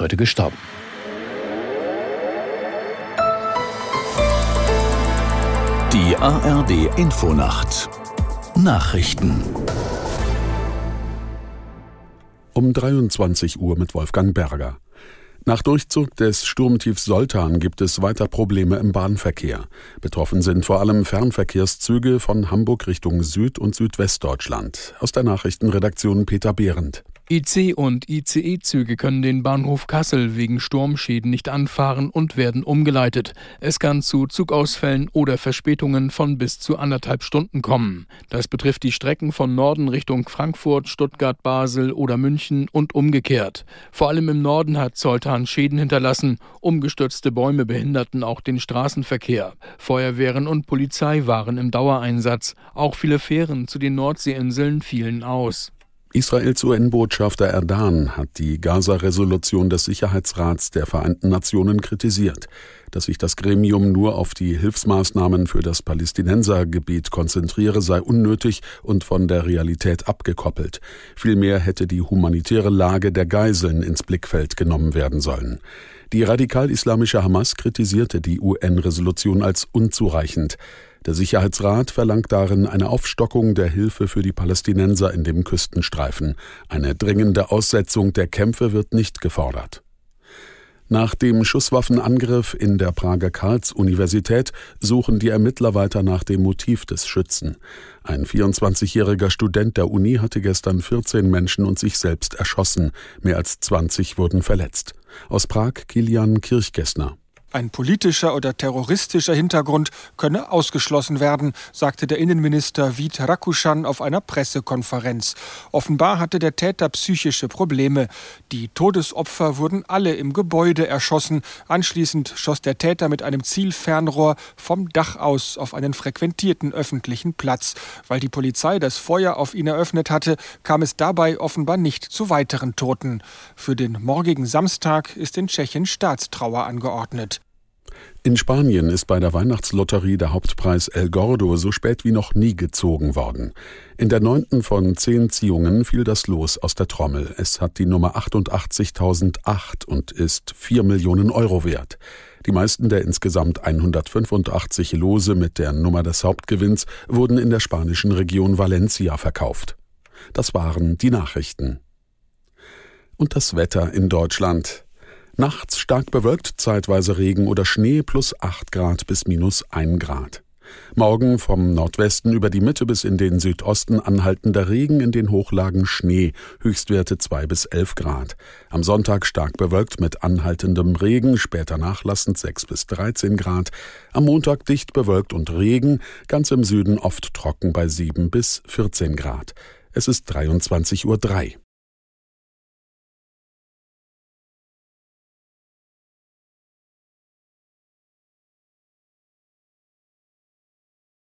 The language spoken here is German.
heute gestorben. Die ARD Infonacht Nachrichten um 23 Uhr mit Wolfgang Berger. Nach Durchzug des Sturmtiefs Soltan gibt es weiter Probleme im Bahnverkehr. Betroffen sind vor allem Fernverkehrszüge von Hamburg Richtung Süd- und Südwestdeutschland. Aus der Nachrichtenredaktion Peter Behrendt. IC und ICE-Züge können den Bahnhof Kassel wegen Sturmschäden nicht anfahren und werden umgeleitet. Es kann zu Zugausfällen oder Verspätungen von bis zu anderthalb Stunden kommen. Das betrifft die Strecken von Norden Richtung Frankfurt, Stuttgart, Basel oder München und umgekehrt. Vor allem im Norden hat Zoltan Schäden hinterlassen. Umgestürzte Bäume behinderten auch den Straßenverkehr. Feuerwehren und Polizei waren im Dauereinsatz. Auch viele Fähren zu den Nordseeinseln fielen aus. Israels UN-Botschafter Erdan hat die Gaza-Resolution des Sicherheitsrats der Vereinten Nationen kritisiert. Dass sich das Gremium nur auf die Hilfsmaßnahmen für das Palästinensergebiet konzentriere, sei unnötig und von der Realität abgekoppelt. Vielmehr hätte die humanitäre Lage der Geiseln ins Blickfeld genommen werden sollen. Die radikal-islamische Hamas kritisierte die UN-Resolution als unzureichend. Der Sicherheitsrat verlangt darin eine Aufstockung der Hilfe für die Palästinenser in dem Küstenstreifen. Eine dringende Aussetzung der Kämpfe wird nicht gefordert. Nach dem Schusswaffenangriff in der Prager Karls-Universität suchen die Ermittler weiter nach dem Motiv des Schützen. Ein 24-jähriger Student der Uni hatte gestern 14 Menschen und sich selbst erschossen. Mehr als 20 wurden verletzt. Aus Prag Kilian Kirchgessner. Ein politischer oder terroristischer Hintergrund könne ausgeschlossen werden, sagte der Innenminister Vit Rakuschan auf einer Pressekonferenz. Offenbar hatte der Täter psychische Probleme. Die Todesopfer wurden alle im Gebäude erschossen. Anschließend schoss der Täter mit einem Zielfernrohr vom Dach aus auf einen frequentierten öffentlichen Platz. Weil die Polizei das Feuer auf ihn eröffnet hatte, kam es dabei offenbar nicht zu weiteren Toten. Für den morgigen Samstag ist in Tschechien Staatstrauer angeordnet. In Spanien ist bei der Weihnachtslotterie der Hauptpreis El Gordo so spät wie noch nie gezogen worden. In der neunten von zehn Ziehungen fiel das Los aus der Trommel. Es hat die Nummer 88.008 und ist vier Millionen Euro wert. Die meisten der insgesamt 185 Lose mit der Nummer des Hauptgewinns wurden in der spanischen Region Valencia verkauft. Das waren die Nachrichten. Und das Wetter in Deutschland. Nachts stark bewölkt, zeitweise Regen oder Schnee plus 8 Grad bis minus 1 Grad. Morgen vom Nordwesten über die Mitte bis in den Südosten anhaltender Regen, in den Hochlagen Schnee, Höchstwerte 2 bis 11 Grad. Am Sonntag stark bewölkt mit anhaltendem Regen, später nachlassend 6 bis 13 Grad. Am Montag dicht bewölkt und Regen, ganz im Süden oft trocken bei 7 bis 14 Grad. Es ist 23.03 Uhr.